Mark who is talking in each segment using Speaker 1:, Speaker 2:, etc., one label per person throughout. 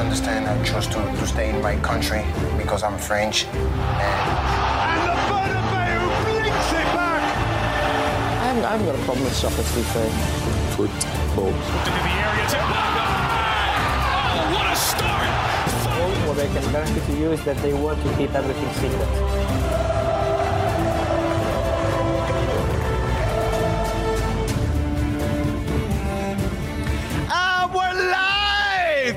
Speaker 1: To understand I chose to, to stay in my country because I'm French. And
Speaker 2: And the Bernabeu blinks it back.
Speaker 3: I haven't, I haven't got a problem with soccer, to be fair.
Speaker 4: Football.
Speaker 2: The area to Oh, what a start!
Speaker 3: All what I can guarantee to you is that they want to keep everything secret.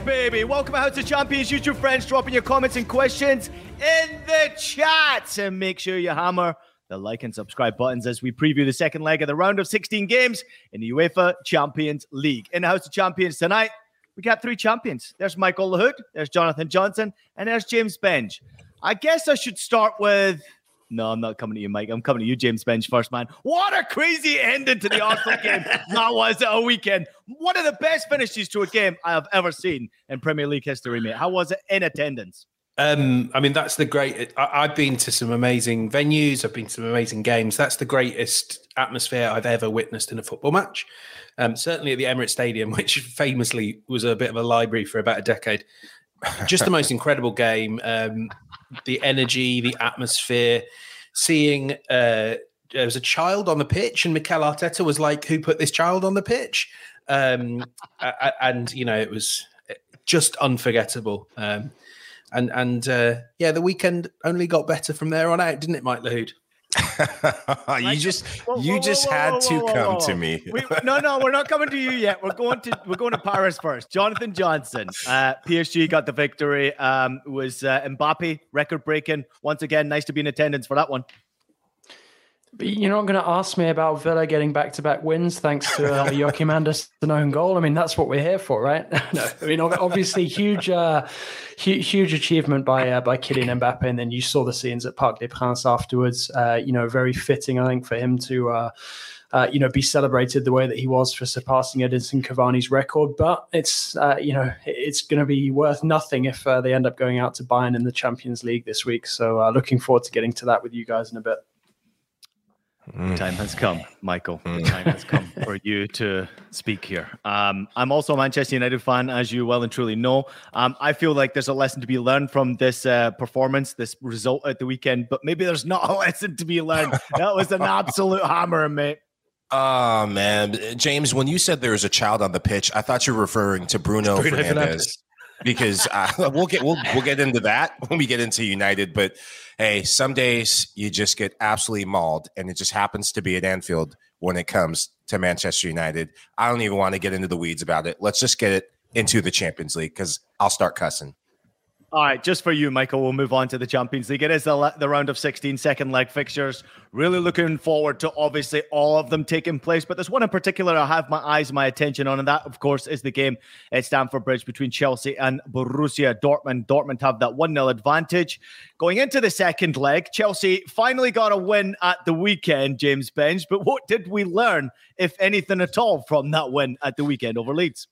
Speaker 5: Baby. Welcome to Champions YouTube friends. Dropping your comments and questions in the chat. And make sure you hammer the like and subscribe buttons as we preview the second leg of the round of 16 games in the UEFA Champions League. In the House of Champions tonight, we got three champions. There's Michael Lahoud, there's Jonathan Johnson, and there's James Benge. I guess I should start with. No, I'm not coming to you, Mike. I'm coming to you, James Benge, first, man. What a crazy ending to the Arsenal game that was it? a weekend. One of the best finishes to a game I have ever seen in Premier League history, mate. How was it in attendance?
Speaker 4: Um, I mean, that's the great. I, I've been to some amazing venues. I've been to some amazing games. That's the greatest atmosphere I've ever witnessed in a football match. Um, certainly at the Emirates Stadium, which famously was a bit of a library for about a decade. Just the most incredible game. Um, the energy, the atmosphere. Seeing uh, there was a child on the pitch, and Mikel Arteta was like, "Who put this child on the pitch?" Um, and you know, it was just unforgettable. Um, and and uh, yeah, the weekend only got better from there on out, didn't it, Mike Lahoud?
Speaker 6: you just
Speaker 5: Whoa,
Speaker 6: you
Speaker 5: whoa,
Speaker 6: just
Speaker 5: whoa,
Speaker 6: had to come to me.
Speaker 5: We- no, no, we're not coming to you yet. We're going to we're going to Paris first. Jonathan Johnson, uh, PSG got the victory. Um, it was uh, Mbappe record breaking once again. Nice to be in attendance for that one.
Speaker 7: You're not going to ask me about Villa getting back-to-back wins thanks to uh, Joachim Andersen own goal. I mean, that's what we're here for, right? no, I mean, obviously, huge, uh, huge, huge achievement by uh, by Kylian Mbappe, and then you saw the scenes at Parc des Princes afterwards. Uh, you know, very fitting, I think, for him to. Uh, uh, you know, be celebrated the way that he was for surpassing Edinson Cavani's record, but it's uh, you know it's going to be worth nothing if uh, they end up going out to Bayern in the Champions League this week. So, uh, looking forward to getting to that with you guys in a bit.
Speaker 5: The time has come, Michael. The time has come for you to speak here. Um, I'm also a Manchester United fan, as you well and truly know. Um, I feel like there's a lesson to be learned from this uh, performance, this result at the weekend, but maybe there's not a lesson to be learned. That was an absolute hammer, mate.
Speaker 6: Oh man, James, when you said there was a child on the pitch, I thought you were referring to Bruno,
Speaker 4: Bruno
Speaker 6: Fernandez.
Speaker 4: Fernandes.
Speaker 6: Because uh, we'll get we'll we'll get into that when we get into United. But hey, some days you just get absolutely mauled, and it just happens to be at Anfield when it comes to Manchester United. I don't even want to get into the weeds about it. Let's just get it into the Champions League because I'll start cussing.
Speaker 5: All right, just for you, Michael, we'll move on to the Champions League. It is the, the round of 16 second leg fixtures. Really looking forward to obviously all of them taking place, but there's one in particular I have my eyes, my attention on, and that, of course, is the game at Stamford Bridge between Chelsea and Borussia Dortmund. Dortmund have that 1 0 advantage. Going into the second leg, Chelsea finally got a win at the weekend, James Benge. But what did we learn, if anything at all, from that win at the weekend over Leeds?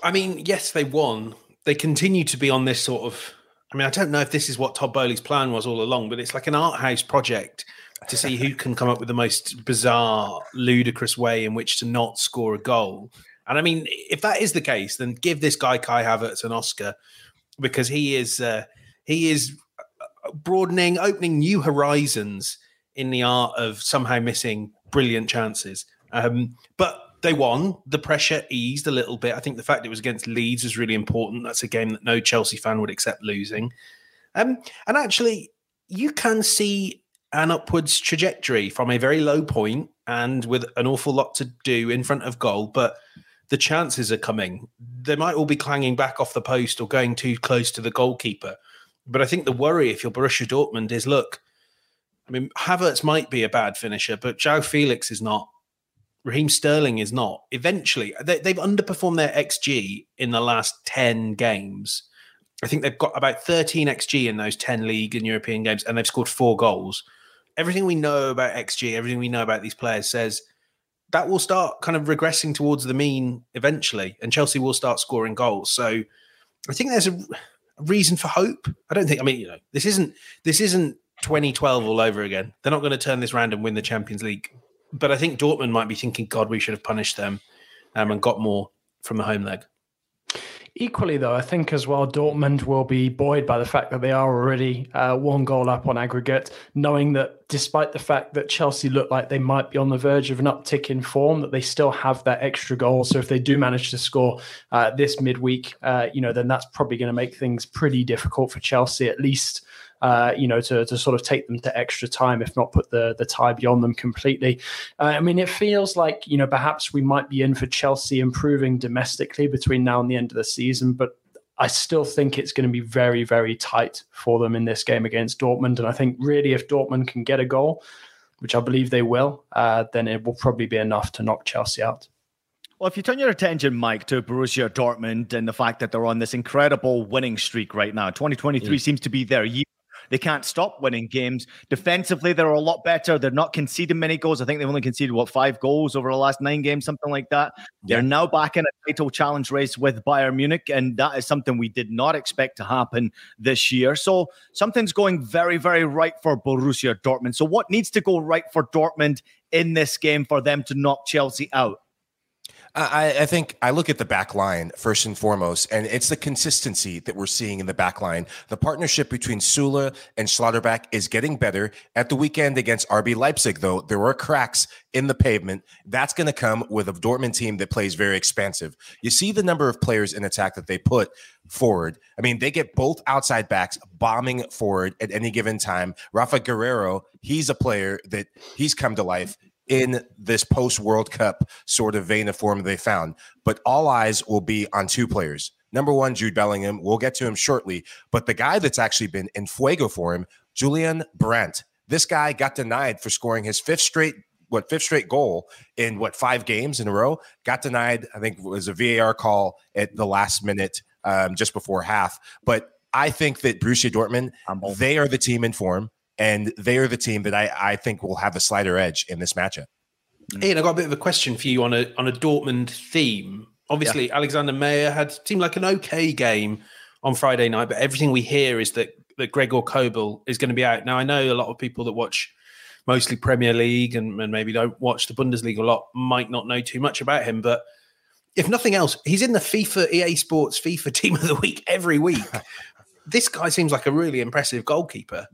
Speaker 4: I mean, yes, they won. They continue to be on this sort of. I mean, I don't know if this is what Todd Boehly's plan was all along, but it's like an art house project to see who can come up with the most bizarre, ludicrous way in which to not score a goal. And I mean, if that is the case, then give this guy Kai Havertz an Oscar because he is uh, he is broadening, opening new horizons in the art of somehow missing brilliant chances. Um, but they won. The pressure eased a little bit. I think the fact it was against Leeds was really important. That's a game that no Chelsea fan would accept losing. Um, and actually, you can see an upwards trajectory from a very low point and with an awful lot to do in front of goal, but the chances are coming. They might all be clanging back off the post or going too close to the goalkeeper. But I think the worry if you're Borussia Dortmund is look, I mean, Havertz might be a bad finisher, but João Felix is not. Raheem Sterling is not. Eventually, they, they've underperformed their XG in the last 10 games. I think they've got about 13 XG in those 10 league and European games, and they've scored four goals. Everything we know about XG, everything we know about these players says that will start kind of regressing towards the mean eventually, and Chelsea will start scoring goals. So I think there's a, a reason for hope. I don't think. I mean, you know, this isn't this isn't 2012 all over again. They're not going to turn this around and win the Champions League. But I think Dortmund might be thinking, God, we should have punished them um, and got more from the home leg.
Speaker 7: Equally, though, I think as well, Dortmund will be buoyed by the fact that they are already uh, one goal up on aggregate, knowing that despite the fact that Chelsea look like they might be on the verge of an uptick in form, that they still have that extra goal. So if they do manage to score uh, this midweek, uh, you know, then that's probably going to make things pretty difficult for Chelsea, at least uh, you know, to, to sort of take them to extra time, if not put the, the tie beyond them completely. Uh, I mean, it feels like, you know, perhaps we might be in for Chelsea improving domestically between now and the end of the season, but I still think it's going to be very, very tight for them in this game against Dortmund. And I think really, if Dortmund can get a goal, which I believe they will, uh, then it will probably be enough to knock Chelsea out.
Speaker 5: Well, if you turn your attention, Mike, to Borussia Dortmund and the fact that they're on this incredible winning streak right now, 2023 mm. seems to be their year. They can't stop winning games. Defensively, they're a lot better. They're not conceding many goals. I think they've only conceded, what, five goals over the last nine games, something like that. Yeah. They're now back in a title challenge race with Bayern Munich, and that is something we did not expect to happen this year. So something's going very, very right for Borussia Dortmund. So, what needs to go right for Dortmund in this game for them to knock Chelsea out?
Speaker 6: I, I, think I look at the back line first and foremost, and it's the consistency that we're seeing in the back line. The partnership between Süle and Schlotterbeck is getting better. At the weekend against RB Leipzig, though, there were cracks in the pavement. That's going to come with a Dortmund team that plays very expansive. You see the number of players in attack that they put forward. I mean, they get both outside backs bombing forward at any given time. Rafa Guerreiro, he's a player that he's come to life in this post World Cup sort of vein of form they found. But all eyes will be on two players. Number one, Jude Bellingham. We'll get to him shortly. But the guy that's actually been in fuego for him, Julian Brandt. This guy got denied for scoring his fifth straight what fifth straight goal in what five games in a row got denied i think it was a var call at the last minute um, just before half but i think that Borussia dortmund they are the team in form and they are the team that I, I think will have a slighter edge in this matchup. Mm.
Speaker 4: Ian, I got a bit of a question for you on a on a Dortmund theme. Obviously, yeah. Alexander Meyer had seemed like an okay game on Friday night, but everything we hear is that that Gregor Kobel is going to be out. Now, I know a lot of people that watch mostly Premier League and, and maybe don't watch the Bundesliga a lot might not know too much about him, but if nothing else, he's in the FIFA EA Sports FIFA Team of the Week every week. this guy seems like a really impressive goalkeeper.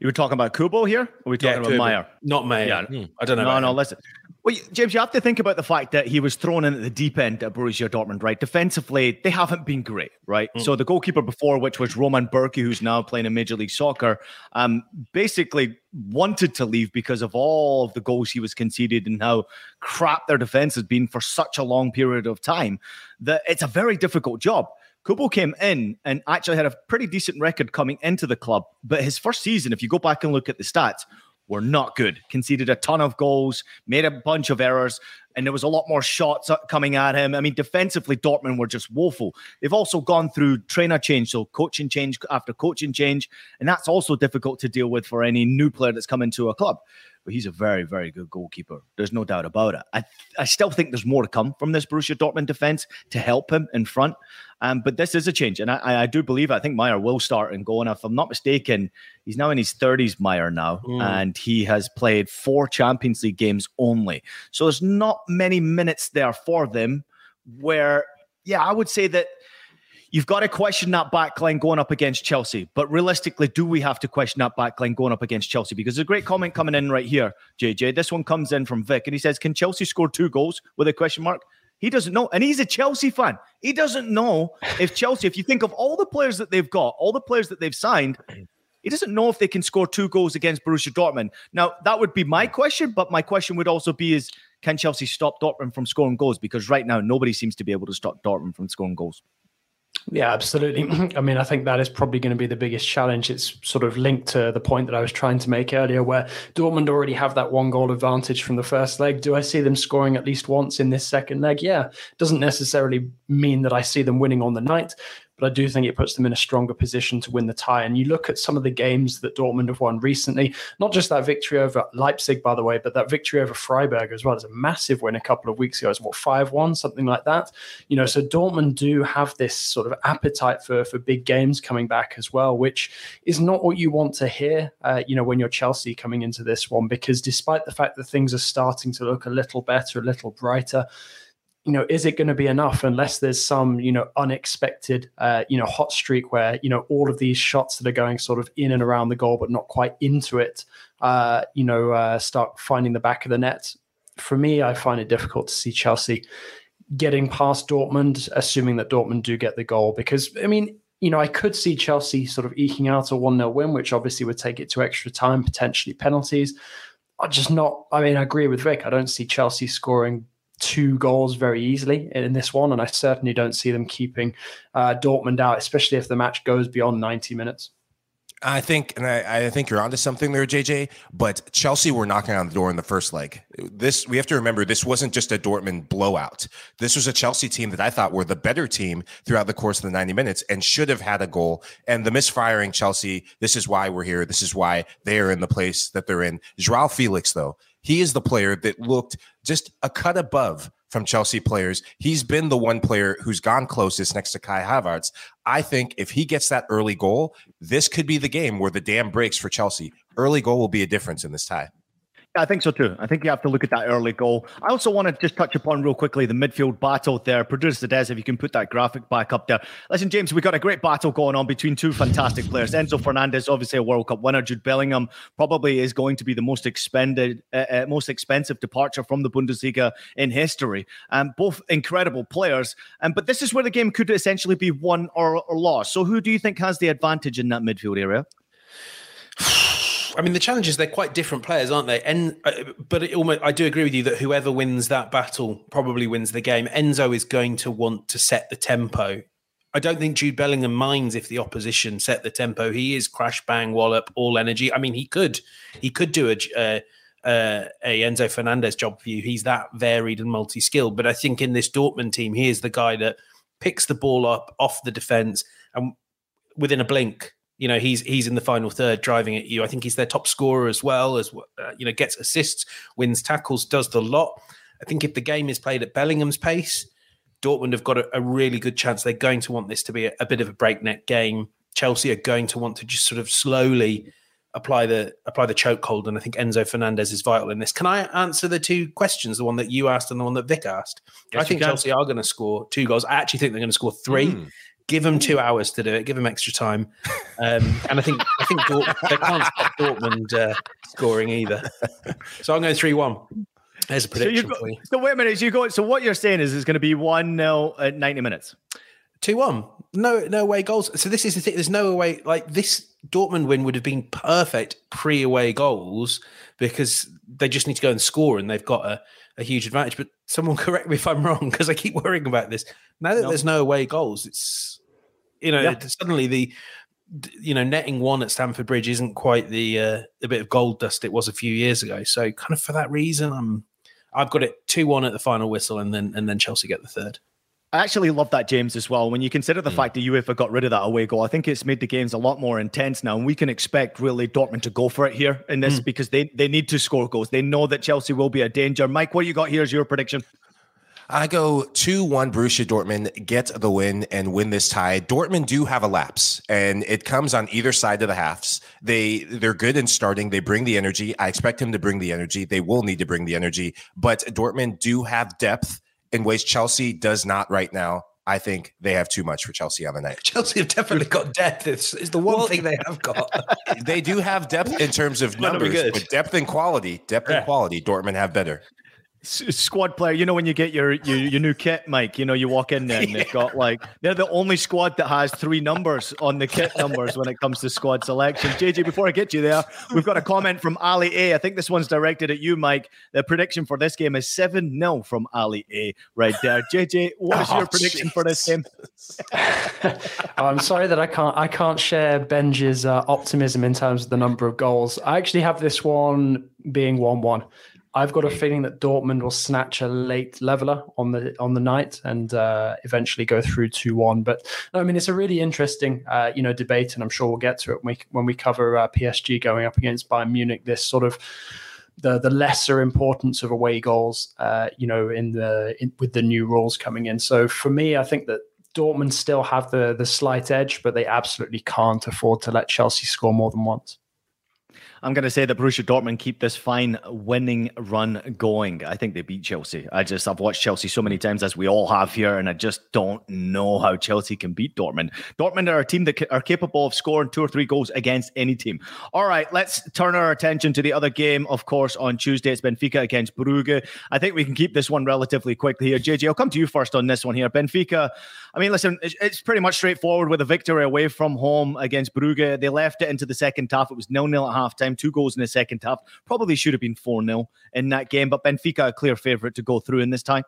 Speaker 5: You were talking about Kobel here? Or are we talking yeah, about Meyer?
Speaker 4: Not Meyer. Yeah. Hmm. I don't know.
Speaker 5: No, no, him. listen. Well, James, you have to think about the fact that he was thrown in at the deep end at Borussia Dortmund, right? Defensively, they haven't been great, right? Mm. So the goalkeeper before, which was Roman Bürki, who's now playing in Major League Soccer, um, basically wanted to leave because of all of the goals he was conceded and how crap their defense has been for such a long period of time. That it's a very difficult job. Kobel came in and actually had a pretty decent record coming into the club. But his first season, if you go back and look at the stats, were not good. Conceded a ton of goals, made a bunch of errors, and there was a lot more shots coming at him. I mean, defensively, Dortmund were just woeful. They've also gone through trainer change, so coaching change after coaching change, and that's also difficult to deal with for any new player that's come into a club but he's a very, very good goalkeeper. There's no doubt about it. I, I still think there's more to come from this Borussia Dortmund defense to help him in front. Um, but this is a change, and I, I do believe I think Meyer will start and go. And if I'm not mistaken, he's now in his 30s, Meyer now, mm. and he has played four Champions League games only. So there's not many minutes there for them. Where, yeah, I would say that You've got to question that backline going up against Chelsea. But realistically, do we have to question that backline going up against Chelsea? Because there's a great comment coming in right here, JJ. This one comes in from Vic, and he says, Can Chelsea score two goals with a question mark? He doesn't know. And he's a Chelsea fan. He doesn't know if Chelsea, if you think of all the players that they've got, all the players that they've signed, he doesn't know if they can score two goals against Borussia Dortmund. Now, that would be my question, but my question would also be is can Chelsea stop Dortmund from scoring goals? Because right now, nobody seems to be able to stop Dortmund from scoring goals.
Speaker 7: Yeah, absolutely. I mean, I think that is probably going to be the biggest challenge. It's sort of linked to the point that I was trying to make earlier, where Dortmund already have that one goal advantage from the first leg. Do I see them scoring at least once in this second leg? Yeah. Doesn't necessarily mean that I see them winning on the night, but I do think it puts them in a stronger position to win the tie. And you look at some of the games that Dortmund have won recently, not just that victory over Leipzig, by the way, but that victory over Freiburg as well. It's a massive win a couple of weeks ago. It's what, 5 1, something like that. You know, so Dortmund do have this sort of appetite for, for big games coming back as well, which is not what you want to hear, uh, you know, when you're Chelsea coming into this one, because despite the fact that things are starting to look a little better, a little brighter, you know, is it going to be enough unless there's some, you know, unexpected, uh, you know, hot streak where, you know, all of these shots that are going sort of in and around the goal, but not quite into it, uh, you know, uh, start finding the back of the net. For me, I find it difficult to see Chelsea getting past Dortmund, assuming that Dortmund do get the goal. Because, I mean, you know, I could see Chelsea sort of eking out a 1 0 win, which obviously would take it to extra time, potentially penalties. I just not, I mean, I agree with Vic. I don't see Chelsea scoring two goals very easily in this one, and I certainly don't see them keeping uh, Dortmund out, especially if the match goes beyond 90 minutes.
Speaker 6: I think, and I, I, think you're onto something there, JJ. But Chelsea were knocking on the door in the first leg. This we have to remember. This wasn't just a Dortmund blowout. This was a Chelsea team that I thought were the better team throughout the course of the 90 minutes and should have had a goal. And the misfiring Chelsea. This is why we're here. This is why they are in the place that they're in. Joao Felix, though, he is the player that looked just a cut above from Chelsea players. He's been the one player who's gone closest next to Kai Havertz. I think if he gets that early goal, this could be the game where the dam breaks for Chelsea. Early goal will be a difference in this tie.
Speaker 5: I think so too. I think you have to look at that early goal. I also want to just touch upon real quickly the midfield battle there. Producer Des, if you can put that graphic back up there. Listen, James, we got a great battle going on between two fantastic players. Enzo Fernandez, obviously a World Cup winner. Jude Bellingham probably is going to be the most expended, uh, uh, most expensive departure from the Bundesliga in history. Um, both incredible players. Um, but this is where the game could essentially be won or, or lost. So who do you think has the advantage in that midfield area?
Speaker 4: I mean, the challenge is they're quite different players, aren't they? And uh, but almost, I do agree with you that whoever wins that battle probably wins the game. Enzo is going to want to set the tempo. I don't think Jude Bellingham minds if the opposition set the tempo. He is crash bang wallop all energy. I mean, he could he could do a uh, uh, a Enzo Fernandez job for you. He's that varied and multi skilled. But I think in this Dortmund team, he is the guy that picks the ball up off the defense and within a blink you know he's he's in the final third driving at you. I think he's their top scorer as well as uh, you know gets assists, wins tackles, does the lot. I think if the game is played at Bellingham's pace, Dortmund have got a, a really good chance. They're going to want this to be a, a, bit of a breakneck game. Chelsea are going to want to just sort of slowly apply the apply the chokehold, and I think Enzo Fernandez is vital in this. Can I answer the two questions, the one that you asked and the one that Vic asked? Yes, I think Chelsea are going to score two goals. I actually think they're going to score three. Mm. Give them two hours to do it. Give them extra time, um, and I think I think Dort- they can't stop Dortmund uh, scoring either. So I'm going three one. There's a prediction
Speaker 5: so
Speaker 4: for you.
Speaker 5: So wait a minute. You go. So what you're saying is it's going to be one 0 at 90 minutes.
Speaker 4: Two one. No, no away goals. So this is the thing. There's no away. Like this Dortmund win would have been perfect pre away goals because they just need to go and score, and they've got a, a huge advantage. But someone correct me if I'm wrong because I keep worrying about this. Now that no. there's no away goals, it's you know, yeah. suddenly the you know netting one at Stamford Bridge isn't quite the uh, the bit of gold dust it was a few years ago. So kind of for that reason, I'm I've got it two one at the final whistle, and then and then Chelsea get the third.
Speaker 5: I actually love that, James, as well. When you consider the mm. fact that UEFA got rid of that away goal, I think it's made the games a lot more intense now. And we can expect really Dortmund to go for it here in this mm. because they, they need to score goals. They know that Chelsea will be a danger. Mike, what you got here is your prediction.
Speaker 6: I go 2 1 Borussia Dortmund, get the win and win this tie. Dortmund do have a lapse, and it comes on either side of the halves. They, they're good in starting. They bring the energy. I expect them to bring the energy. They will need to bring the energy, but Dortmund do have depth in ways Chelsea does not right now. I think they have too much for Chelsea on the night.
Speaker 4: Chelsea have definitely got depth. It's, it's the one well, thing they have got.
Speaker 6: they do have depth in terms of numbers, but depth and quality, depth yeah. and quality, Dortmund have better.
Speaker 5: Squad player. You know when you get your, your your new kit, Mike. You know you walk in there and they've got like they're the only squad that has three numbers on the kit numbers when it comes to squad selection. JJ, before I get you there, we've got a comment from Ali A. I think this one's directed at you, Mike. The prediction for this game is seven 0 from Ali A. Right there, JJ. What is oh, your prediction geez. for this game?
Speaker 7: oh, I'm sorry that I can't I can't share Benji's uh, optimism in terms of the number of goals. I actually have this one being one one. I've got a feeling that Dortmund will snatch a late leveler on the on the night and uh, eventually go through two one. But I mean, it's a really interesting uh, you know debate, and I'm sure we'll get to it when we when we cover uh, PSG going up against Bayern Munich. This sort of the the lesser importance of away goals, uh, you know, in the in, with the new rules coming in. So for me, I think that Dortmund still have the the slight edge, but they absolutely can't afford to let Chelsea score more than once.
Speaker 5: I'm going to say that Borussia Dortmund keep this fine winning run going. I think they beat Chelsea. I just I've watched Chelsea so many times as we all have here, and I just don't know how Chelsea can beat Dortmund. Dortmund are a team that are capable of scoring two or three goals against any team. All right, let's turn our attention to the other game. Of course, on Tuesday it's Benfica against Brugge. I think we can keep this one relatively quickly here. JJ, I'll come to you first on this one here. Benfica. I mean, listen, it's pretty much straightforward with a victory away from home against Brugge. They left it into the second half. It was nil nil at halftime time, two goals in the second half. Probably should have been 4 0 in that game, but Benfica a clear favourite to go through in this tie.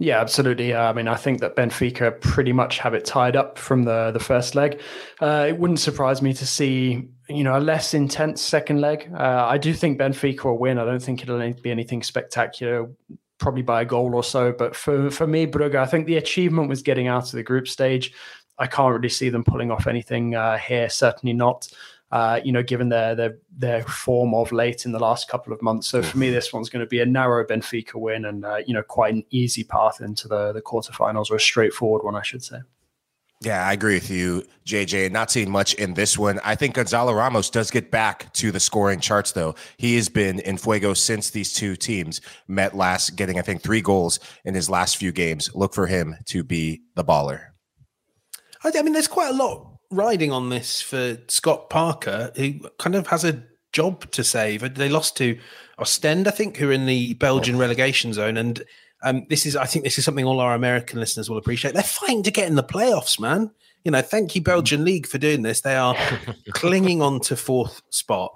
Speaker 7: Yeah, absolutely. I mean, I think that Benfica pretty much have it tied up from the the first leg. Uh, it wouldn't surprise me to see you know a less intense second leg. Uh, I do think Benfica will win. I don't think it'll be anything spectacular, probably by a goal or so. But for for me, Brugge, I think the achievement was getting out of the group stage. I can't really see them pulling off anything uh, here. Certainly not uh, you know, given their, their their form of late in the last couple of months. So for me, this one's going to be a narrow Benfica win, and uh, you know, quite an easy path into the the quarterfinals, or a straightforward one, I should say.
Speaker 6: Yeah, I agree with you, JJ. Not seeing much in this one. I think Gonzalo Ramos does get back to the scoring charts, though. He has been in fuego since these two teams met last, getting, I think, three goals in his last few games. Look for him to be the baller.
Speaker 4: I mean, there's quite a lot riding on this for Scott Parker, who kind of has a job to save. They lost to Ostend, I think, who are in the Belgian oh. relegation zone. And um, this is, I think, this is something all our American listeners will appreciate. They're fighting to get in the playoffs, man. You know, thank you, Belgian League, for doing this. They are clinging on to fourth spot.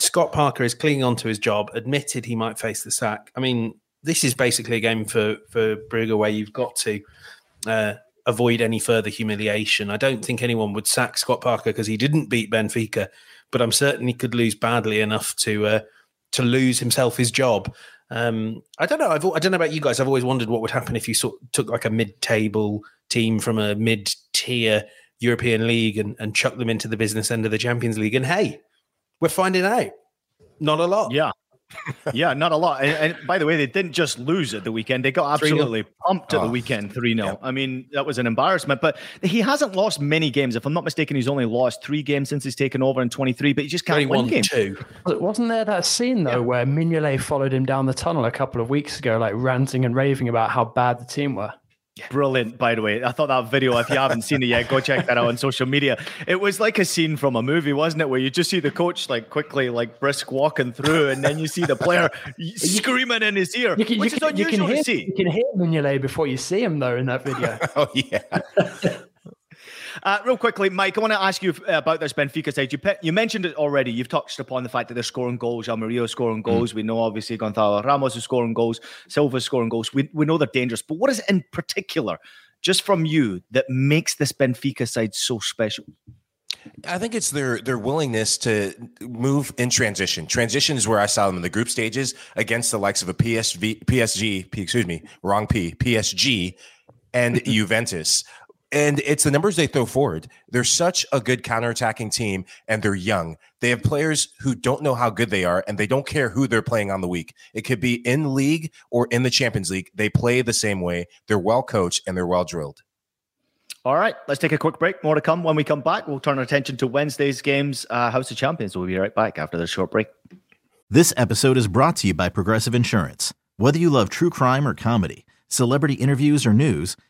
Speaker 4: Scott Parker is clinging on to his job, admitted he might face the sack. I mean, this is basically a game for for Brugge where you've got to uh, avoid any further humiliation. I don't think anyone would sack Scott Parker because he didn't beat Benfica, but I'm certain he could lose badly enough to uh, to lose himself his job. Um, I don't know. I've, I don't know about you guys. I've always wondered what would happen if you sort, took like a mid-table team from a mid-tier European league and, and chucked them into the business end of the Champions League. And hey, we're finding out not a lot.
Speaker 5: Yeah yeah, not a lot. And, and, by the way, they didn't just lose at the weekend; they got absolutely 3-0. pumped at oh. the weekend, three 0 yeah. I mean, that was an embarrassment. But he hasn't lost many games. If I'm not mistaken, he's only lost three games since he's taken over in 23. But he just can't win games.
Speaker 4: Two.
Speaker 7: Wasn't there that scene though yeah. where Mignolet followed him down the tunnel a couple of weeks ago, like ranting and raving about how bad the team were?
Speaker 5: Brilliant, by the way. I thought that video, if you haven't seen it yet, go check that out on social media. It was like a scene from a movie, wasn't it? Where you just see the coach like quickly, like brisk walking through, and then you see the player screaming in his ear, you can, which you can, unusual
Speaker 7: you can hear,
Speaker 5: to see.
Speaker 7: You can hear Mignolet before you see him, though, in that video.
Speaker 6: oh, yeah.
Speaker 5: Uh, real quickly, Mike, I want to ask you uh, about this Benfica side. You you mentioned it already. You've touched upon the fact that they're scoring goals. Almeria scoring mm. goals. Mm. We know obviously Gonzalo Ramos is scoring goals. Silva's scoring goals. We we know they're dangerous. But what is it in particular, just from you, that makes this Benfica side so special?
Speaker 6: I think it's their their willingness to move in transition. Transition is where I saw them in the group stages against the likes of a PSV, PSG, excuse me, wrong P, PSG, and Juventus and it's the numbers they throw forward. They're such a good counterattacking team and they're young. They have players who don't know how good they are and they don't care who they're playing on the week. It could be in league or in the Champions League. They play the same way. They're well coached and they're well drilled.
Speaker 5: All right, let's take a quick break. More to come. When we come back, we'll turn our attention to Wednesday's games, uh, House of Champions. We'll be right back after this short break.
Speaker 8: This episode is brought to you by Progressive Insurance. Whether you love true crime or comedy, celebrity interviews or news,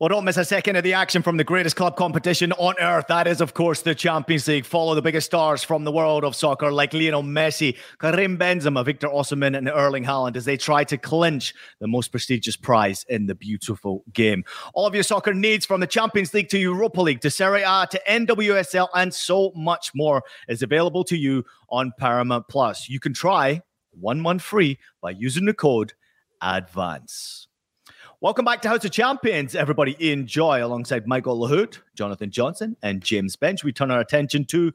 Speaker 5: Well, don't miss a second of the action from the greatest club competition on earth. That is, of course, the Champions League. Follow the biggest stars from the world of soccer like Lionel Messi, Karim Benzema, Victor Osimhen, and Erling Haaland as they try to clinch the most prestigious prize in the beautiful game. All of your soccer needs from the Champions League to Europa League to Serie A to NWSL and so much more is available to you on Paramount Plus. You can try one month free by using the code ADVANCE. Welcome back to House of Champions, everybody. Enjoy alongside Michael Lahoud, Jonathan Johnson, and James Benge. We turn our attention to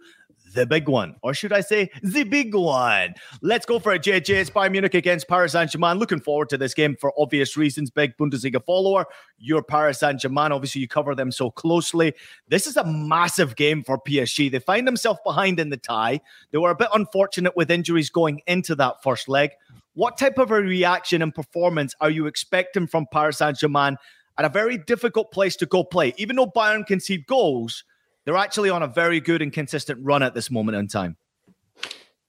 Speaker 5: the big one, or should I say, the big one? Let's go for it, JJ. It's Bayern Munich against Paris Saint Germain. Looking forward to this game for obvious reasons. Big Bundesliga follower. You're Paris Saint Germain. Obviously, you cover them so closely. This is a massive game for PSG. They find themselves behind in the tie. They were a bit unfortunate with injuries going into that first leg. What type of a reaction and performance are you expecting from Paris Saint Germain at a very difficult place to go play? Even though Bayern concede goals, they're actually on a very good and consistent run at this moment in time.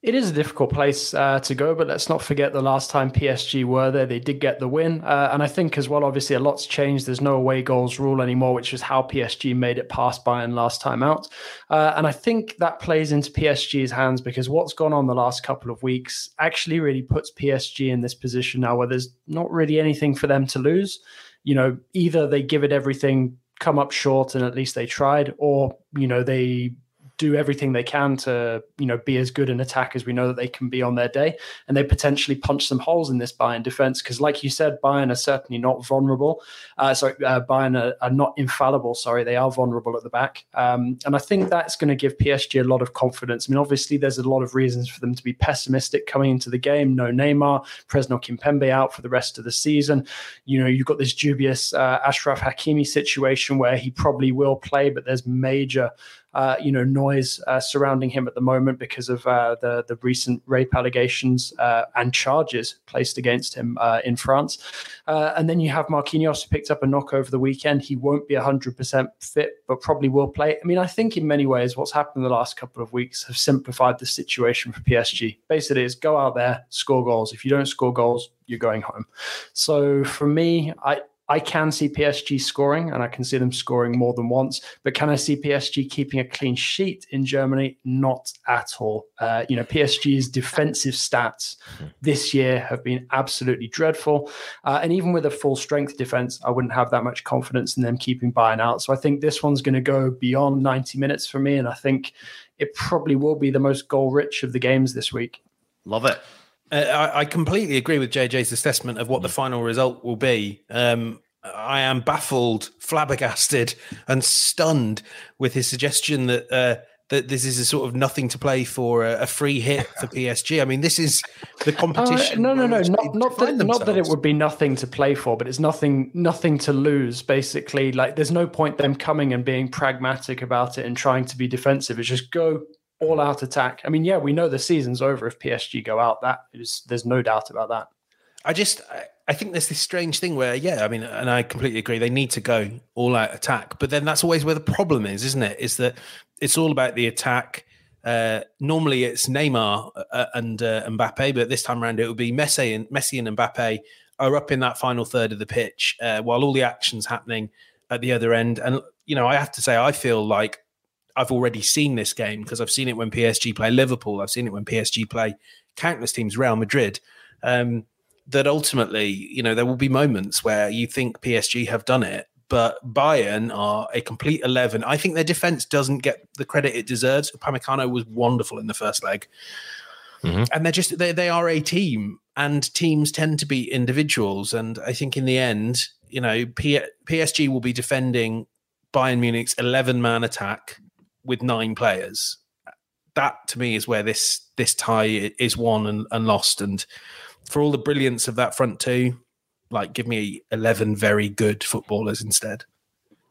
Speaker 7: It is a difficult place uh, to go, but let's not forget the last time PSG were there, they did get the win. Uh, and I think as well, obviously, a lot's changed. There's no away goals rule anymore, which is how PSG made it past Bayern last time out. Uh, and I think that plays into PSG's hands because what's gone on the last couple of weeks actually really puts PSG in this position now where there's not really anything for them to lose. You know, either they give it everything, come up short, and at least they tried, or, you know, they do everything they can to you know be as good an attack as we know that they can be on their day, and they potentially punch some holes in this Bayern defense because, like you said, Bayern are certainly not vulnerable. Uh, sorry, uh, Bayern are, are, not infallible. Sorry, they are vulnerable at the back, um, and I think that's going to give PSG a lot of confidence. I mean, obviously, there's a lot of reasons for them to be pessimistic coming into the game. No Neymar, Presnel Kimpembe out for the rest of the season. You know, you've got this dubious uh, Achraf Hakimi situation where he probably will play, but there's major uh, you know, noise uh, surrounding him at the moment because of uh, the the recent rape allegations uh, and charges placed against him uh, in France. Uh, and then you have Marquinhos who picked up a knock over the weekend. He won't be 100% fit, but probably will play. I mean, I think in many ways, what's happened the last couple of weeks have simplified the situation for PSG. Basically, is go out there, score goals. If you don't score goals, you're going home. So for me, I I can see PSG scoring and I can see them scoring more than once. But can I see PSG keeping a clean sheet in Germany? Not at all. Uh, you know, PSG's defensive stats this year have been absolutely dreadful. Uh, and even with a full strength defense, I wouldn't have that much confidence in them keeping Bayern out. So I think this one's going to go beyond 90 minutes for me. And I think it probably will be the most goal rich of the games this week.
Speaker 5: Love it.
Speaker 4: Uh, I, I, completely agree with JJ's assessment of what the final result will be. Um, I am baffled, flabbergasted, and stunned with his suggestion that uh, that this is a sort of nothing to play for, a, a free hit for PSG. I mean, this is the competition.
Speaker 7: Uh, no, no, no, not not that, not that it would be nothing to play for, but it's nothing nothing to lose. Basically, like there's no point them coming and being pragmatic about it and trying to be defensive. It's just go all out attack. I mean, yeah, we know the season's over if PSG go out. That is, there's no doubt about that.
Speaker 4: I just, I, think there's this strange thing where, yeah, I mean, and I completely agree, they need to go all out attack. But then that's always where the problem is, isn't it? Is that it's all about the attack. Uh, normally it's Neymar uh, and uh, Mbappe, but this time around it would be Messi and Messi and Mbappe are up in that final third of the pitch uh, while all the action's happening at the other end. And you know, I have to say, I feel like I've already seen this game because I've seen it when PSG play Liverpool. I've seen it when PSG play countless teams, Real Madrid. Um, that ultimately, you know, there will be moments where you think PSG have done it, but Bayern are a complete 11. I think their defense doesn't get the credit it deserves. Upamecano was wonderful in the first leg. Mm-hmm. And they're just, they, they are a team, and teams tend to be individuals. And I think in the end, you know, P- PSG will be defending Bayern Munich's 11 man attack with nine players. That to me is where this this tie is won and, and lost. And for all the brilliance of that front two, like give me 11 very good footballers instead.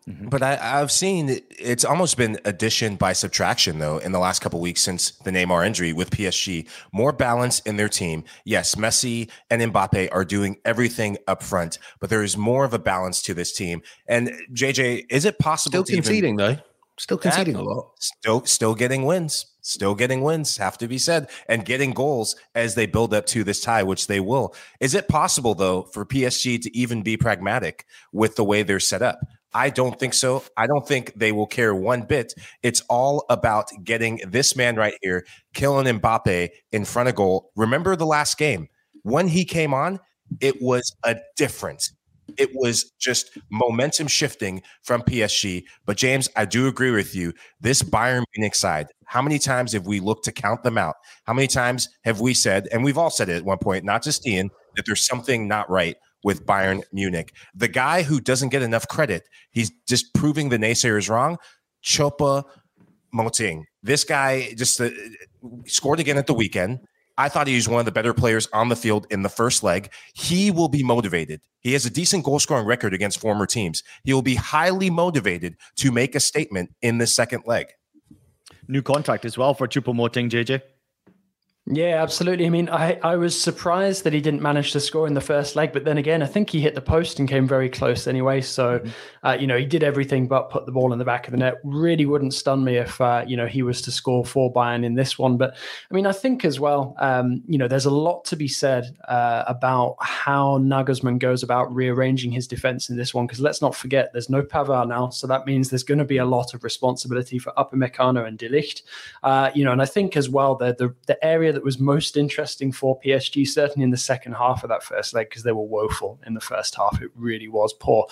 Speaker 6: Mm-hmm. But I, have seen it's almost been addition by subtraction, though, in the last couple weeks since the Neymar injury with PSG. More balance in their team. Yes, Messi and Mbappe are doing everything up front, but there is more of a balance to this team. And JJ, is it possible?
Speaker 4: Still conceding, even, though. Still conceding a lot.
Speaker 6: Still, still getting wins. Still getting wins, have to be said, and getting goals as they build up to this tie, which they will. Is it possible, though, for PSG to even be pragmatic with the way they're set up? I don't think so. I don't think they will care one bit. It's all about getting this man right here, Kylian Mbappe, in front of goal. Remember the last game when he came on? It was a difference it was just momentum shifting from PSG. But James, I do agree with you. This Bayern Munich side, how many times have we looked to count them out? How many times have we said, and we've all said it at one point, not just Ian, that there's something not right with Bayern Munich. The guy who doesn't get enough credit, he's just proving the naysayers wrong. Chopa Moting. This guy just uh, scored again at the weekend. I thought he was one of the better players on the field in the first leg. He will be motivated. He has a decent goal scoring record against former teams. He will be highly motivated to make a statement in the second leg.
Speaker 5: New contract as well for Choupo-Moting, JJ.
Speaker 7: Yeah, absolutely. I mean, I, I was surprised that he didn't manage to score in the first leg, but then again, I think he hit the post and came very close anyway. So, mm-hmm. uh, you know, he did everything but put the ball in the back of the net. Really wouldn't stun me if, uh, you know, he was to score for Bayern in this one. But I mean, I think as well, um, you know, there's a lot to be said uh, about how Nagelsmann goes about rearranging his defense in this one. Because let's not forget, there's no Pavard now. So that means there's going to be a lot of responsibility for Upamecano and De Ligt. Uh, you know, and I think as well, the, the, the area that that was most interesting for PSG, certainly in the second half of that first leg, because they were woeful in the first half. It really was poor.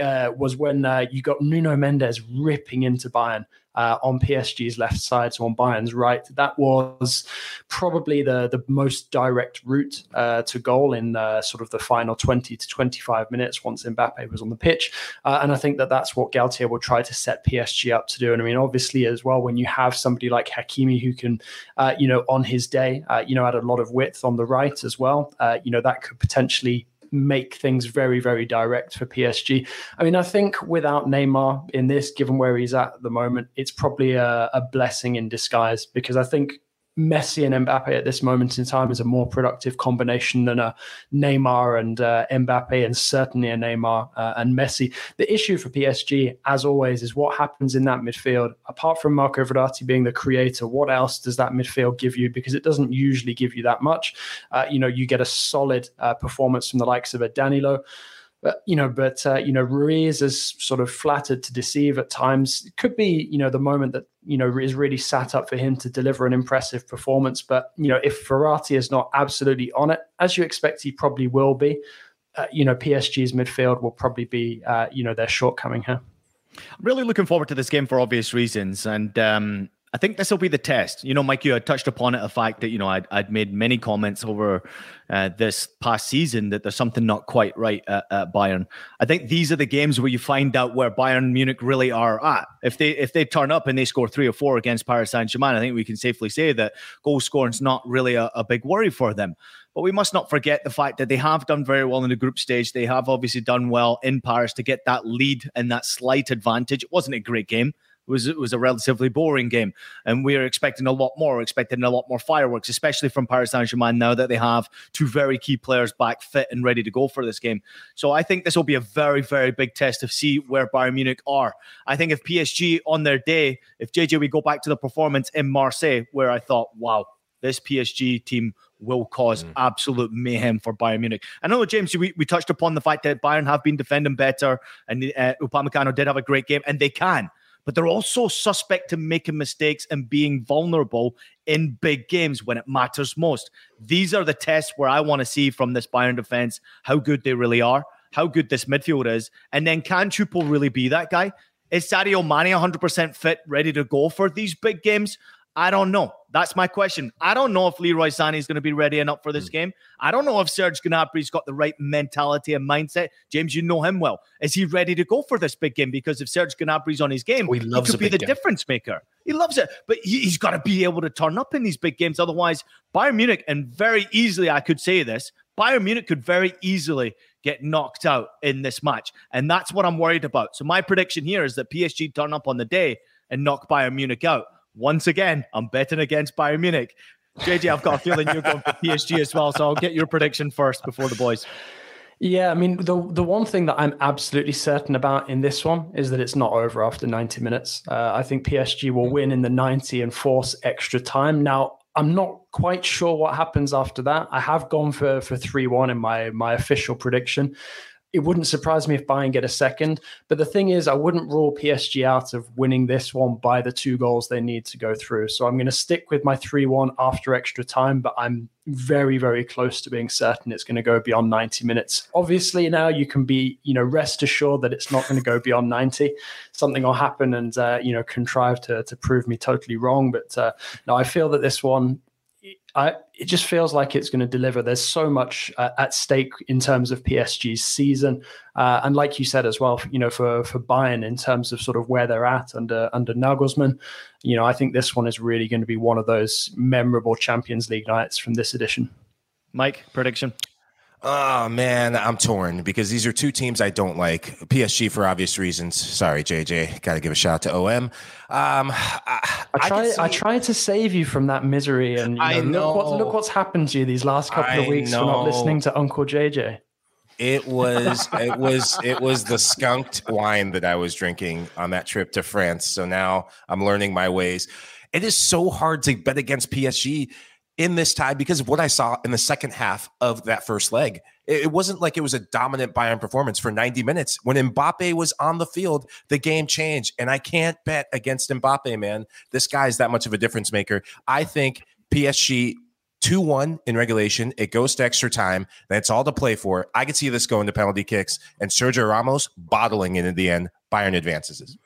Speaker 7: Uh, was when uh, you got Nuno Mendes ripping into Bayern uh, on PSG's left side, so on Bayern's right. That was probably the the most direct route uh, to goal in uh, sort of the final 20 to 25 minutes once Mbappe was on the pitch. Uh, and I think that that's what Galtier will try to set PSG up to do. And I mean, obviously, as well, when you have somebody like Hakimi who can, uh, you know, on his day, uh, you know, add a lot of width on the right as well, you know, that could potentially make things very, very direct for PSG. I mean, I think without Neymar in this, given where he's at at the moment, it's probably a, a blessing in disguise because I think Messi and Mbappe at this moment in time is a more productive combination than a Neymar and uh, Mbappe, and certainly a Neymar uh, and Messi. The issue for PSG, as always, is what happens in that midfield. Apart from Marco Verratti being the creator, what else does that midfield give you? Because it doesn't usually give you that much. Uh, you know, you get a solid uh, performance from the likes of a Danilo. But you know, but uh, you know, Ruiz is sort of flattered to deceive at times. It could be, you know, the moment that you know is really sat up for him to deliver an impressive performance. But you know, if Verratti is not absolutely on it, as you expect, he probably will be. Uh, you know, PSG's midfield will probably be, uh, you know, their shortcoming here.
Speaker 5: I'm really looking forward to this game for obvious reasons, and um, I think this will be the test. You know, Mike, you had touched upon it, the fact that, you know, I'd, I'd made many comments over uh, this past season that there's something not quite right at, at, Bayern. I think these are the games where you find out where Bayern Munich really are at. If they if they turn up and they score three or four against Paris Saint-Germain, I think we can safely say that goal scoring is not really a, a big worry for them. But we must not forget the fact that they have done very well in the group stage. They have obviously done well in Paris to get that lead and that slight advantage. It wasn't a great game. Was it was a relatively boring game, and we're expecting a lot more. Expecting a lot more fireworks, especially from Paris Saint Germain now that they have two very key players back fit and ready to go for this game. So I think this will be a very very big test to see where Bayern Munich are. I think if PSG on their day, if JJ we go back to the performance in Marseille, where I thought, wow, this PSG team will cause mm. absolute mayhem for Bayern Munich. I know, James, we, we touched upon the fact that Bayern have been defending better and uh, Upamecano did have a great game, and they can but they're also suspect to making mistakes and being vulnerable in big games when it matters most. These are the tests where I want to see from this Bayern defense how good they really are, how good this midfield is, and then can Choupo really be that guy? Is Sadio Mane 100% fit, ready to go for these big games? I don't know. That's my question. I don't know if Leroy Sané is going to be ready and up for this mm. game. I don't know if Serge Gnabry's got the right mentality and mindset. James, you know him well. Is he ready to go for this big game? Because if Serge Gnabry's on his game, oh, he, he could be the game. difference maker. He loves it, but he, has got to be able to turn up in these big games. Otherwise, Bayern Munich, and very easily, I could say this, Bayern Munich could very easily get knocked out in this match. And that's what I'm worried about. So my prediction here is that PSG turn up on the day and knock Bayern Munich out once again, I'm betting against Bayern Munich. JJ, I've got a feeling you're going for PSG as well, so I'll get your prediction first before the boys.
Speaker 7: Yeah, I mean the the one thing that I'm absolutely certain about in this one is that it's not over after 90 minutes. Uh, I think PSG will win in the 90 and force extra time. Now, I'm not quite sure what happens after that. I have gone for for three one in my my official prediction it wouldn't surprise me if Bayern get a second. But the thing is, I wouldn't rule PSG out of winning this one by the two goals they need to go through. So I'm going to stick with my 3 1 after extra time, but I'm very, very close to being certain it's going to go beyond 90 minutes. Obviously, now you can be, you know, rest assured that it's not going to go beyond 90. Something will happen and, uh, you know, contrive to, to prove me totally wrong. But uh, no, I feel that this one I, it just feels like it's going to deliver. There's so much uh, at stake in terms of PSG's season, uh, and like you said as well, you know, for for Bayern in terms of sort of where they're at under under Nagelsmann, you know, I think this one is really going to be one of those memorable Champions League nights from this edition.
Speaker 5: Mike, prediction.
Speaker 6: Oh man, I'm torn because these are two teams I don't like. PSG for obvious reasons. Sorry, JJ. Got to give a shout out to OM. Um,
Speaker 7: I, I try. I, I try to save you from that misery, and you know, I know. Look, what, look what's happened to you these last couple of weeks know. for not listening to Uncle JJ.
Speaker 6: It was it was it was the skunked wine that I was drinking on that trip to France. So now I'm learning my ways. It is so hard to bet against PSG in this tie because of what I saw in the second half of that first leg. It, wasn't like it was a dominant Bayern performance for 90 minutes. When Mbappe was on the field, the game changed. And I can't bet against Mbappe, man. This guy is that much of a difference maker. I think PSG 2 1 in regulation. It goes to extra time. That's all to play for. I could see this going to penalty kicks and Sergio Ramos bottling it in the end. Bayern advances.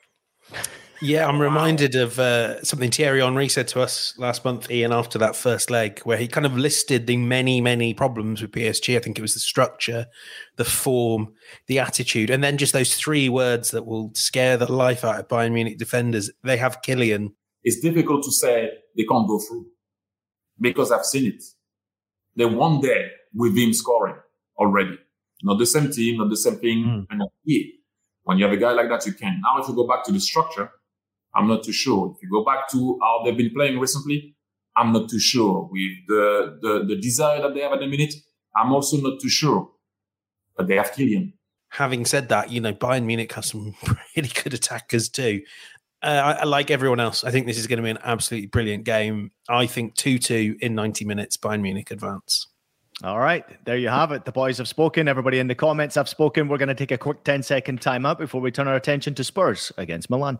Speaker 4: Yeah, I'm reminded of uh, something Thierry Henry said to us last month, Ian, after that first leg, where he kind of listed the many, many problems with PSG. I think it was the structure, the form, the attitude, and then just those three words that will scare the life out of Bayern Munich defenders. They have Kylian.
Speaker 9: It's difficult to say they can't go through because I've seen it. They won there with him scoring already. Not the same team, not the same thing. Mm. And yeah, when you have a guy like that, you can. Now, if you go back to the structure, I'm not too sure. If you go back to how they've been playing recently, I'm not too sure. With the, the, the desire that they have at the minute, I'm also not too sure. But they have Kylian.
Speaker 4: Having said that, you know, Bayern Munich has some really good attackers too. Uh, I, I, like everyone else. I think this is going to be an absolutely brilliant game. I think 2 2 in 90 minutes, Bayern Munich advance.
Speaker 5: All right, there you have it. The boys have spoken. Everybody in the comments have spoken. We're going to take a quick 10 second timeout before we turn our attention to Spurs against Milan.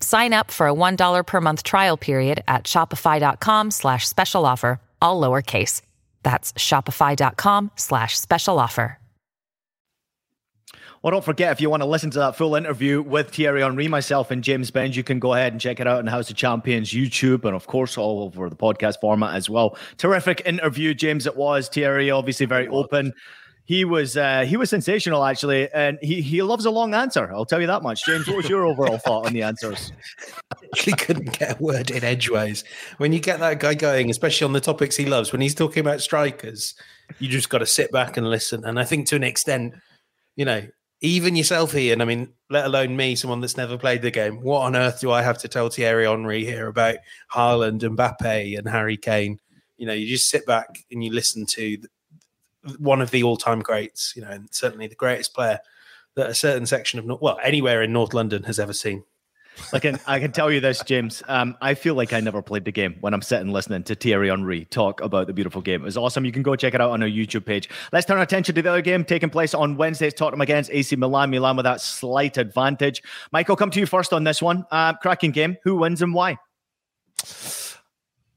Speaker 10: Sign up for a $1 per month trial period at shopify.com slash special offer, all lowercase. That's shopify.com slash special offer.
Speaker 5: Well, don't forget, if you want to listen to that full interview with Thierry Henry, myself, and James Benge, you can go ahead and check it out on House of Champions YouTube and, of course, all over the podcast format as well. Terrific interview, James, it was. Thierry, obviously, very open. He was uh, he was sensational actually, and he he loves a long answer. I'll tell you that much. James, what was your overall thought on the answers?
Speaker 4: He couldn't get a word in edgeways. When you get that guy going, especially on the topics he loves, when he's talking about strikers, you just got to sit back and listen. And I think to an extent, you know, even yourself, Ian, I mean, let alone me, someone that's never played the game, what on earth do I have to tell Thierry Henry here about Haaland, and Mbappe, and Harry Kane? You know, you just sit back and you listen to one of the all-time greats, you know, and certainly the greatest player that a certain section of well, anywhere in North London has ever seen.
Speaker 5: I can I can tell you this, James. Um, I feel like I never played the game when I'm sitting listening to Thierry Henry talk about the beautiful game. It was awesome. You can go check it out on our YouTube page. Let's turn our attention to the other game taking place on Wednesday. It's Tottenham against AC Milan. Milan with that slight advantage. Michael, come to you first on this one. Uh, cracking game. Who wins and why?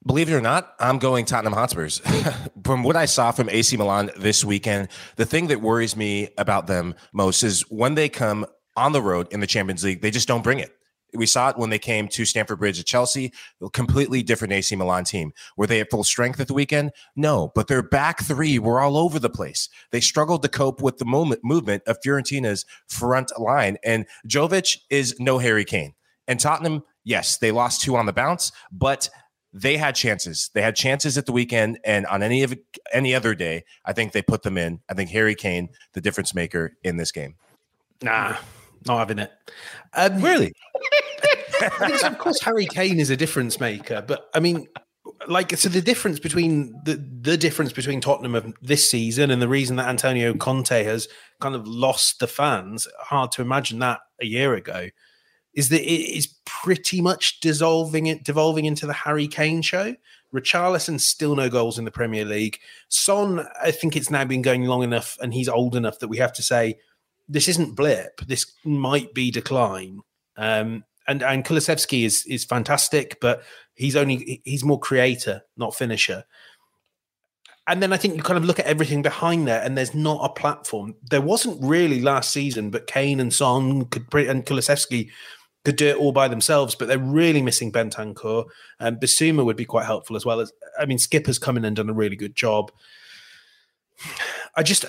Speaker 6: Believe it or not, I'm going Tottenham Hotspurs. from what I saw from AC Milan this weekend, the thing that worries me about them most is when they come on the road in the Champions League, they just don't bring it. We saw it when they came to Stamford Bridge at Chelsea, a completely different AC Milan team. Were they at full strength at the weekend? No, but their back three were all over the place. They struggled to cope with the moment, movement of Fiorentina's front line. And Jovic is no Harry Kane. And Tottenham, yes, they lost two on the bounce, but they had chances. They had chances at the weekend, and on any of any other day, I think they put them in. I think Harry Kane, the difference maker in this game.
Speaker 4: Nah, not having it. Um,
Speaker 6: really?
Speaker 4: Of course, Harry Kane is a difference maker, but I mean, like, so the difference between the the difference between Tottenham of this season and the reason that Antonio Conte has kind of lost the fans, hard to imagine that a year ago, is that it is pretty much dissolving it, devolving into the Harry Kane show. Richarlison still no goals in the Premier League. Son, I think it's now been going long enough, and he's old enough that we have to say this isn't blip. This might be decline. Um, and and Kulusevski is is fantastic, but he's only he's more creator, not finisher. And then I think you kind of look at everything behind there, and there's not a platform. There wasn't really last season, but Kane and Son could and Kulusevski could do it all by themselves, but they're really missing Bentancur. And um, Bissouma would be quite helpful as well as I mean, Skipper's come in and done a really good job. I just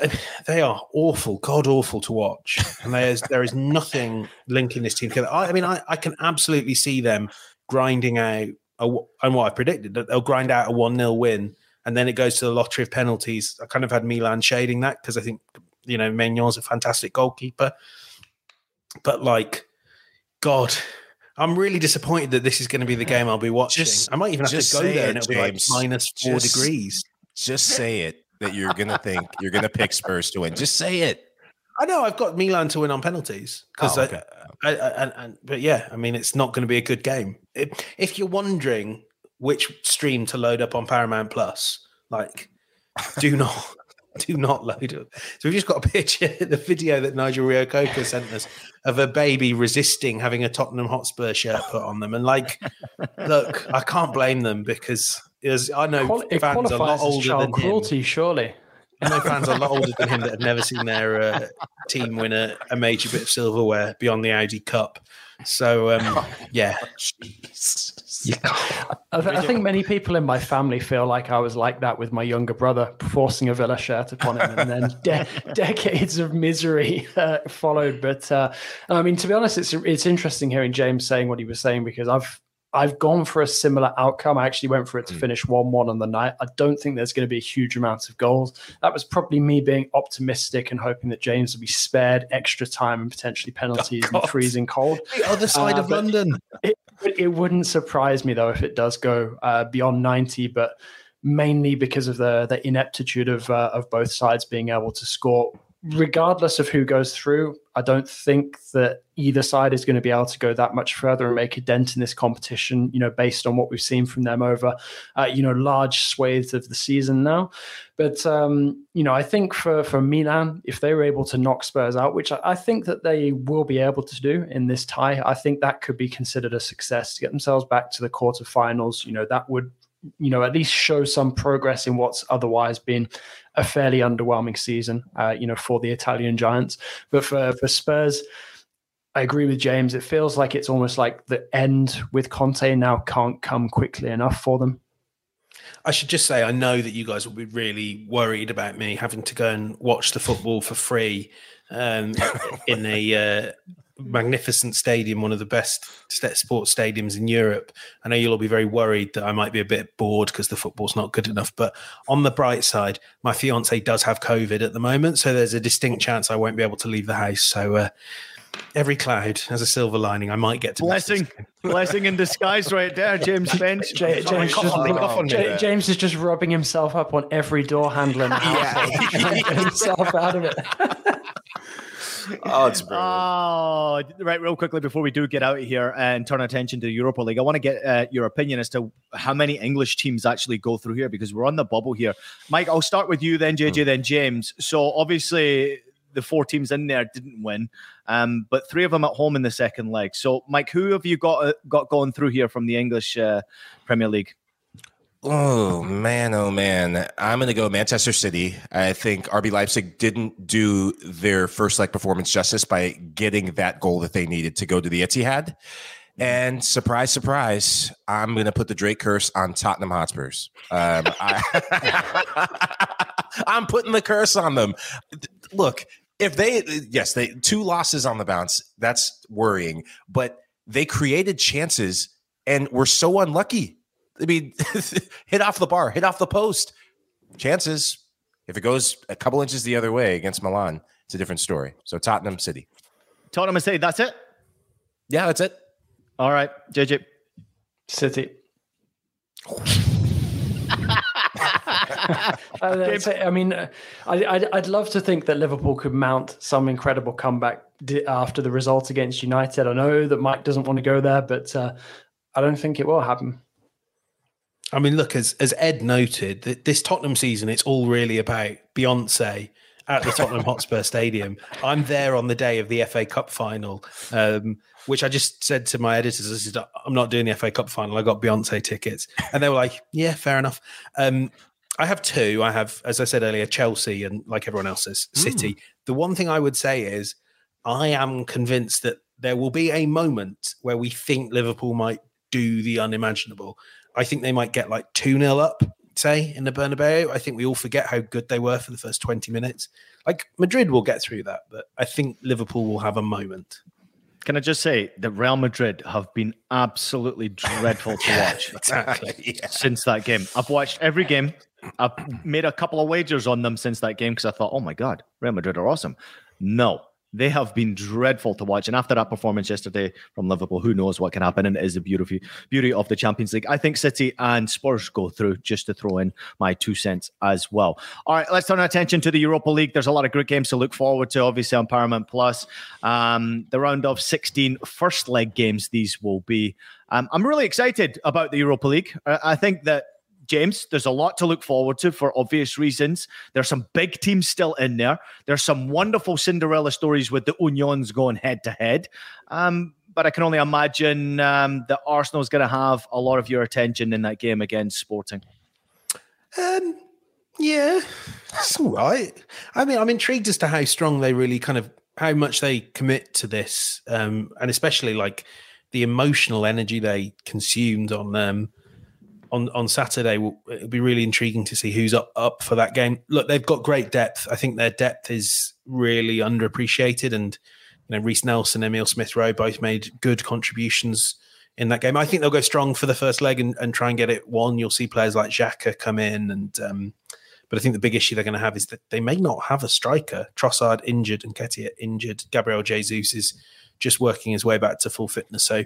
Speaker 4: they are awful, god awful to watch, and there's there is nothing linking this team together. I, I mean, I, I can absolutely see them grinding out, a, and what I predicted that they'll grind out a one 0 win, and then it goes to the lottery of penalties. I kind of had Milan shading that because I think you know Maignan's a fantastic goalkeeper, but like, God, I'm really disappointed that this is going to be the game I'll be watching. Just, I might even have to go there, it, and it'll James. be like minus four just, degrees.
Speaker 6: Just say it that you're gonna think you're gonna pick Spurs to win. Just say it.
Speaker 4: I know I've got Milan to win on penalties because, oh, okay. I, I, I, I, but yeah, I mean it's not going to be a good game. If, if you're wondering which stream to load up on Paramount Plus, like, do not. do not load it. So we've just got a picture, the video that Nigel Reo-Coker sent us of a baby resisting having a Tottenham Hotspur shirt put on them. And like, look, I can't blame them because is I know
Speaker 7: it fans a lot older than cruelty, him. Surely,
Speaker 4: I know fans are a lot older than him that have never seen their uh, team win a, a, major bit of silverware beyond the Audi Cup. So um, yeah,
Speaker 7: I, I, think many people in my family feel like I was like that with my younger brother, forcing a Villa shirt upon him, and then de- decades of misery uh, followed. But uh, I mean, to be honest, it's it's interesting hearing James saying what he was saying because I've I've gone for a similar outcome. I actually went for it to hmm. finish 1 1 on the night. I don't think there's going to be a huge amount of goals. That was probably me being optimistic and hoping that James would be spared extra time and potentially penalties oh, and freezing cold.
Speaker 4: The other side uh, of London.
Speaker 7: It, it, wouldn't surprise me, though, if it does go uh, beyond 90, but mainly because of the, the ineptitude of, uh, of both sides being able to score regardless of who goes through, I don't think that either side is going to be able to go that much further and make a dent in this competition. You know, based on what we've seen from them over, uh, you know, large swathes of the season now. But um, you know, I think for for Milan, if they were able to knock Spurs out, which I, I think that they will be able to do in this tie, I think that could be considered a success to get themselves back to the quarterfinals. You know, that would you know, at least show some progress in what's otherwise been a fairly underwhelming season, uh, you know, for the Italian Giants. But for, for Spurs, I agree with James. It feels like it's almost like the end with Conte now can't come quickly enough for them.
Speaker 4: I should just say, I know that you guys will be really worried about me having to go and watch the football for free um, in the uh, magnificent stadium, one of the best sports stadiums in Europe. I know you'll all be very worried that I might be a bit bored because the football's not good enough. But on the bright side, my fiance does have COVID at the moment, so there's a distinct chance I won't be able to leave the house. So uh, every cloud has a silver lining. I might get to
Speaker 5: blessing, blessing in disguise, right there, James Finch.
Speaker 7: James, James, just, James, is just rubbing himself up on every door handle in the house, yeah. himself out of it.
Speaker 6: Oh, it's brilliant.
Speaker 5: Oh, right. Real quickly before we do get out of here and turn attention to the Europa League, I want to get uh, your opinion as to how many English teams actually go through here because we're on the bubble here. Mike, I'll start with you, then JJ, mm. then James. So obviously the four teams in there didn't win, um, but three of them at home in the second leg. So, Mike, who have you got uh, got going through here from the English uh, Premier League?
Speaker 6: Oh man, oh man. I'm to go Manchester City. I think RB Leipzig didn't do their first leg performance justice by getting that goal that they needed to go to the Etihad. And surprise, surprise, I'm going to put the Drake curse on Tottenham Hotspurs. Um, I, am putting the curse on them. Look, if they, yes, they two losses on the bounce, that's worrying. But they created chances and were so unlucky I mean, hit off the bar, hit off the post. Chances, if it goes a couple inches the other way against Milan, it's a different story. So Tottenham City.
Speaker 5: Tottenham City, that's it?
Speaker 6: Yeah, that's it.
Speaker 5: All right, JJ.
Speaker 7: City. I mean, I, I'd, I'd love to think that Liverpool could mount some incredible comeback after the result against United. I know that Mike doesn't want to go there, but uh, I don't think it will happen.
Speaker 4: I mean, look, as as Ed noted, that this Tottenham season, it's all really about Beyonce at the Tottenham Hotspur Stadium. I'm there on the day of the FA Cup final, um, which I just said to my editors, I said, I'm not doing the FA Cup final. I got Beyonce tickets. And they were like, yeah, fair enough. Um, I have two. I have, as I said earlier, Chelsea and like everyone else says, City. Mm. The one thing I would say is I am convinced that there will be a moment where we think Liverpool might do the unimaginable. I think they might get like 2 0 up, say, in the Bernabeu. I think we all forget how good they were for the first 20 minutes. Like Madrid will get through that, but I think Liverpool will have a moment.
Speaker 5: Can I just say that Real Madrid have been absolutely dreadful to watch
Speaker 4: exactly, yeah.
Speaker 5: since that game? I've watched every game. I've made a couple of wagers on them since that game because I thought, oh my God, Real Madrid are awesome. No, they have been dreadful to watch. And after that performance yesterday from Liverpool, who knows what can happen? And it is the beauty, beauty of the Champions League. I think City and Spurs go through, just to throw in my two cents as well. All right, let's turn our attention to the Europa League. There's a lot of great games to look forward to, obviously, on Paramount Plus. Um, the round of 16 first leg games, these will be. Um, I'm really excited about the Europa League. I think that James, there's a lot to look forward to for obvious reasons. There's some big teams still in there. There's some wonderful Cinderella stories with the Unions going head to head. Um, but I can only imagine um, that Arsenal's going to have a lot of your attention in that game against Sporting.
Speaker 4: Um, yeah, that's all right. I mean, I'm intrigued as to how strong they really kind of how much they commit to this, um, and especially like the emotional energy they consumed on um, on on Saturday. It'll be really intriguing to see who's up up for that game. Look, they've got great depth. I think their depth is really underappreciated, and you know, Reiss Nelson, Emil Smith Rowe both made good contributions in that game. I think they'll go strong for the first leg and, and try and get it won. You'll see players like Xhaka come in, and um, but I think the big issue they're going to have is that they may not have a striker. Trossard injured and Nketiah injured. Gabriel Jesus is just working his way back to full fitness. So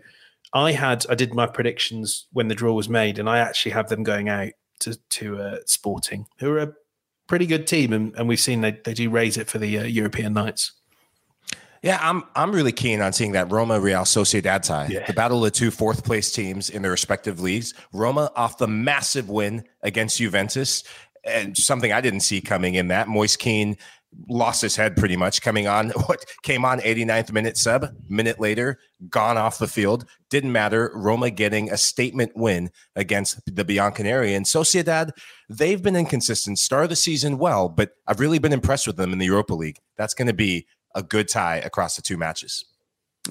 Speaker 4: I had I did my predictions when the draw was made, and I actually have them going out to to uh, Sporting, who are a pretty good team, and, and we've seen they, they do raise it for the uh, European nights.
Speaker 6: Yeah, I'm I'm really keen on seeing that Roma Real Sociedad tie, yeah. the battle of the two fourth place teams in their respective leagues. Roma off the massive win against Juventus, and something I didn't see coming in that Moise Kean lost his head pretty much coming on. What came on 89th minute sub minute later gone off the field. Didn't matter. Roma getting a statement win against the bianconeri. And sociedad they've been inconsistent. Start of the season well but i've really been impressed with them in the europa league. That's going to be a good tie across the two matches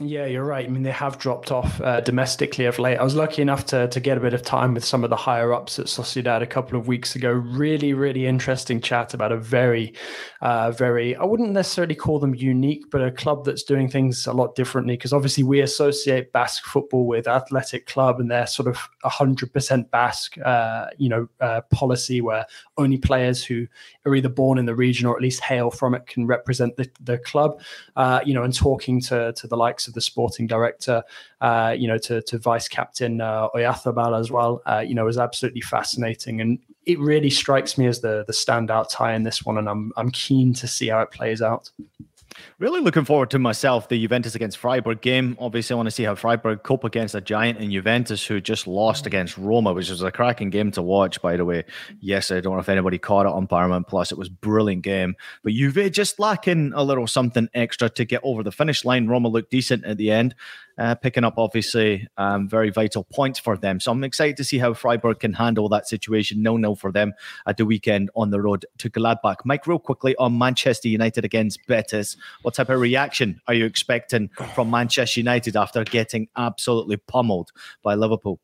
Speaker 7: yeah, you're right. I mean, they have dropped off uh, domestically of late. I was lucky enough to to get a bit of time with some of the higher ups at Sociedad a couple of weeks ago. Really, really interesting chat about a very, uh, very, I wouldn't necessarily call them unique, but a club that's doing things a lot differently. Because obviously, we associate Basque football with Athletic Club and their sort of 100% Basque, uh, you know, uh, policy where only players who are either born in the region or at least hail from it can represent the, the club. Uh, you know, and talking to to the likes of the sporting director, uh, you know, to, to vice captain uh, Oyarzabal as well, uh, you know, was absolutely fascinating. And it really strikes me as the the standout tie in this one, and I'm I'm keen to see how it plays out.
Speaker 5: Really looking forward to myself the Juventus against Freiburg game. Obviously, I want to see how Freiburg cope against a giant in Juventus who just lost mm. against Roma, which was a cracking game to watch, by the way. Yes, I don't know if anybody caught it on Paramount Plus. It was brilliant game. But Juve just lacking a little something extra to get over the finish line. Roma looked decent at the end uh, picking up obviously um, very vital points for them. So I'm excited to see how Freiburg can handle that situation. No, no for them at the weekend on the road to Gladbach. Mike, real quickly on Manchester United against Betis. What type of reaction are you expecting from Manchester United after getting absolutely pummeled by Liverpool?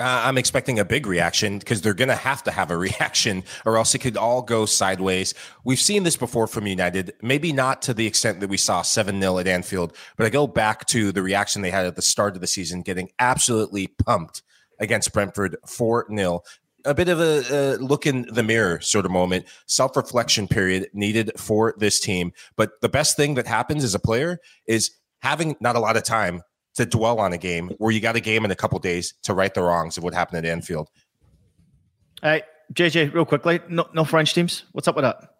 Speaker 6: Uh, I'm expecting a big reaction because they're going to have to have a reaction, or else it could all go sideways. We've seen this before from United, maybe not to the extent that we saw 7 0 at Anfield, but I go back to the reaction they had at the start of the season, getting absolutely pumped against Brentford 4 0. A bit of a, a look in the mirror sort of moment, self reflection period needed for this team. But the best thing that happens as a player is having not a lot of time to dwell on a game where you got a game in a couple days to right the wrongs of what happened at Anfield.
Speaker 5: All right, JJ, real quickly, no, no French teams. What's up with that?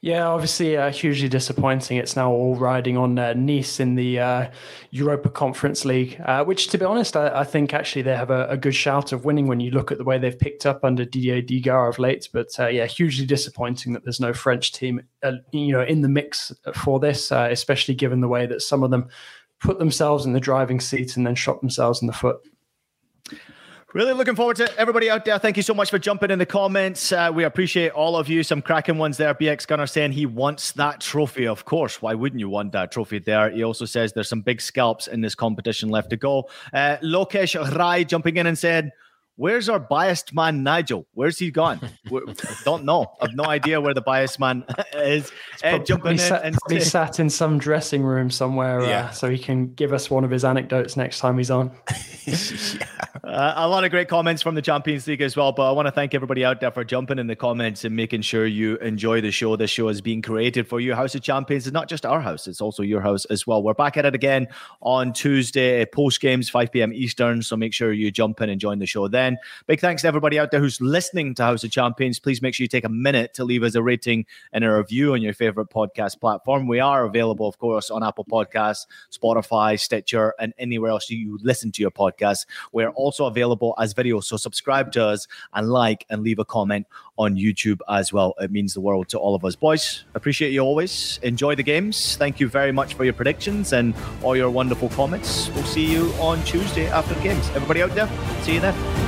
Speaker 7: Yeah, obviously, uh, hugely disappointing. It's now all riding on uh, Nice in the uh, Europa Conference League, uh, which, to be honest, I, I think actually they have a, a, good shout of winning when you look at the way they've picked up under Didier Digard of late. But uh, yeah, hugely disappointing that there's no French team, uh, you know, in the mix for this, especially given the way that some of them put themselves in the driving seat and then shot themselves in the foot.
Speaker 5: Really looking forward to everybody out there. Thank you so much for jumping in the comments. Uh, we appreciate all of you. Some cracking ones there. BX Gunner saying he wants that trophy. Of course. Why wouldn't you want that trophy there? He also says there's some big scalps in this competition left to go. Uh, Lokesh Rai jumping in and said, Where's our biased man, Nigel? Where's he gone? don't know. I've no idea where the biased man is. Ed
Speaker 7: jumping in sat, and probably sat in some dressing room somewhere, uh, yeah. uh, so he can give us one of his anecdotes next time he's on.
Speaker 5: yeah. Uh, a lot of great comments from the Champions League as well. But I want to thank everybody out there for jumping in the comments and making sure you enjoy the show. This show is being created for you. House of Champions is not just our house; it's also your house as well. We're back at it again on Tuesday, post games, 5 p.m. Eastern. So make sure you jump in and join the show then. Big thanks to everybody out there who's listening to House of Champions. Please make sure you take a minute to leave us a rating and a review on your favorite podcast platform. We are available, of course, on Apple Podcasts, Spotify, Stitcher, and anywhere else you listen to your podcast. We're also available as video. So subscribe to us and like and leave a comment on YouTube as well. It means the world to all of us. Boys, appreciate you always. Enjoy the games. Thank you very much for your predictions and all your wonderful comments. We'll see you on Tuesday after the games. Everybody out there, see you then.